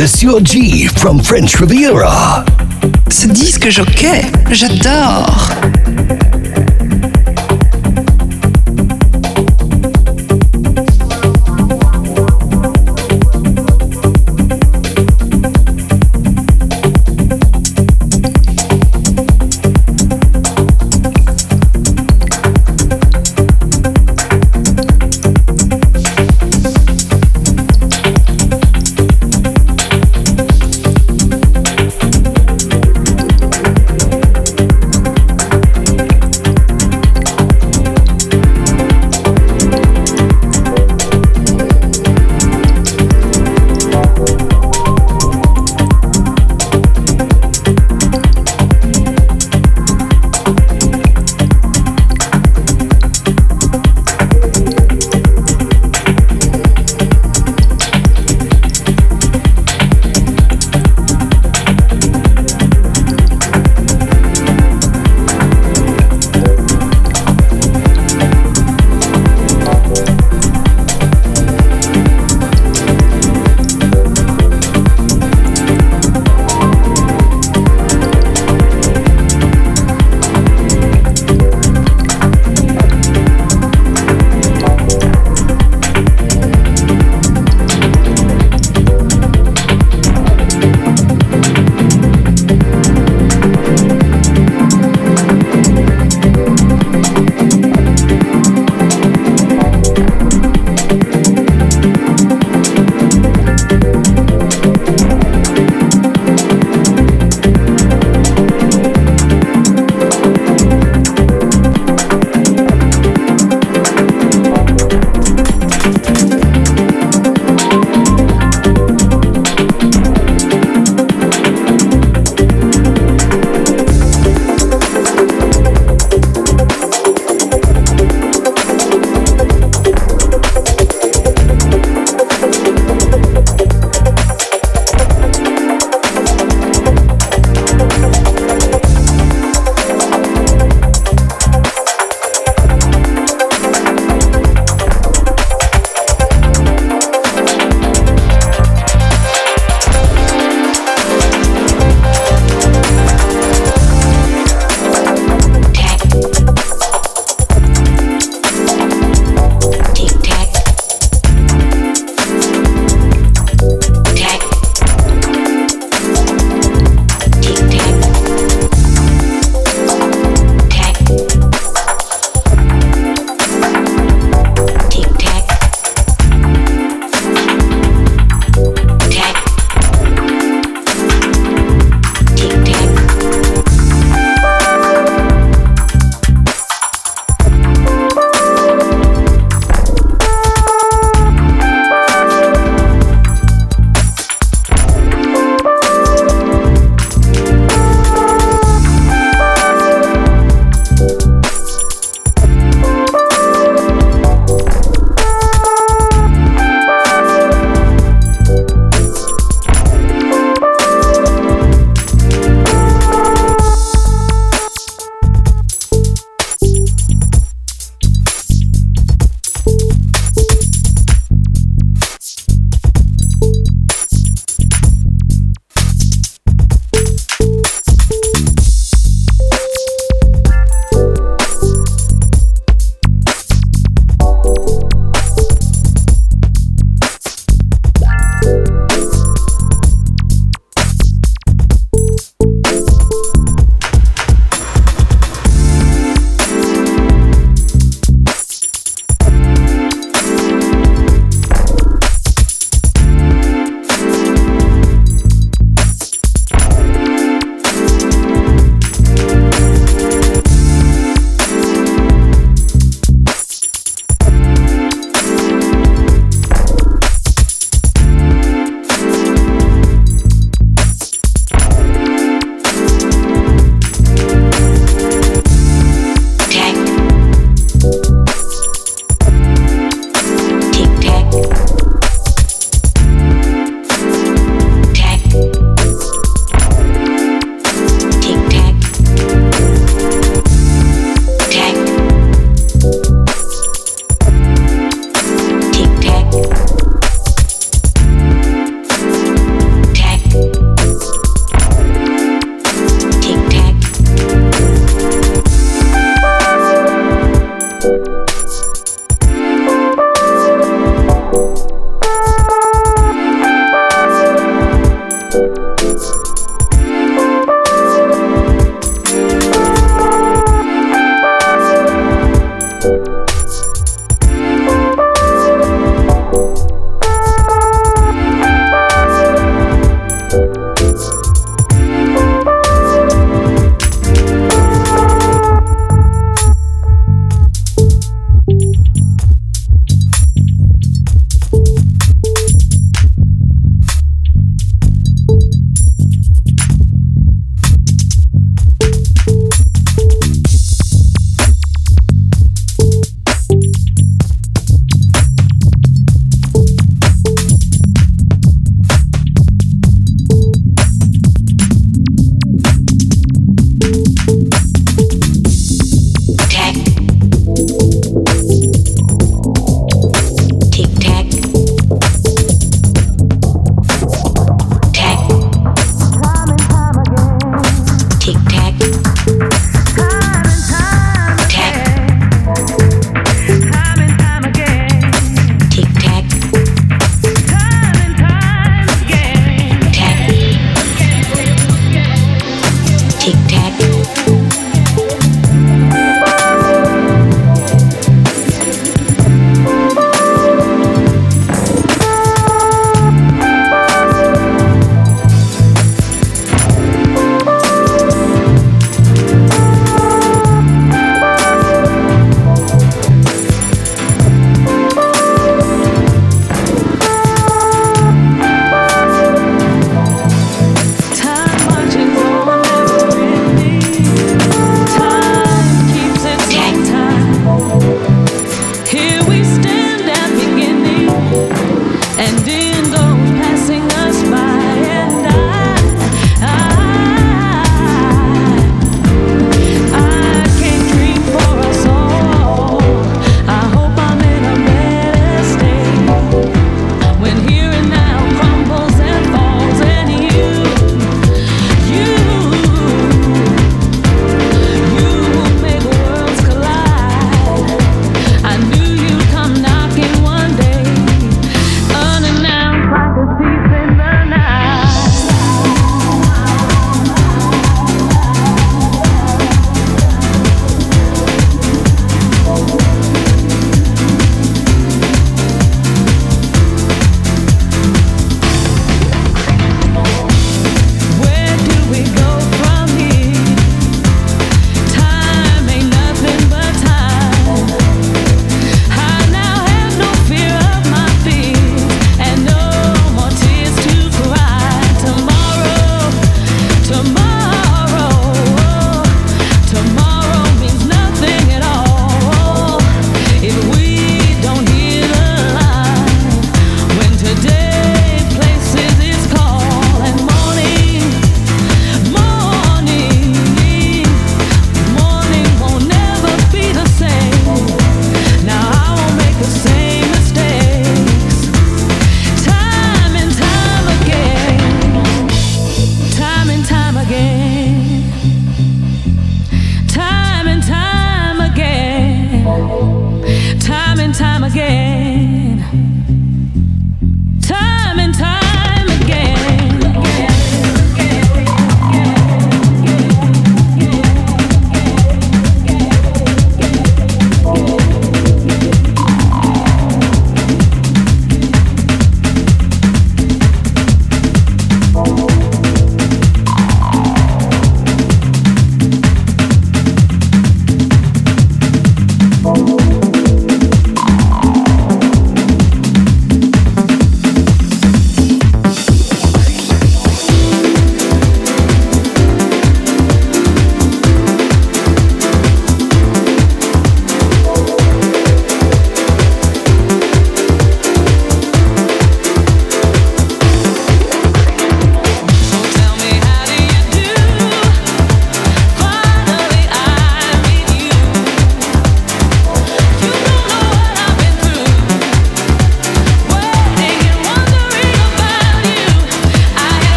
Monsieur G from French Riviera. Ce disque jockey, j'adore.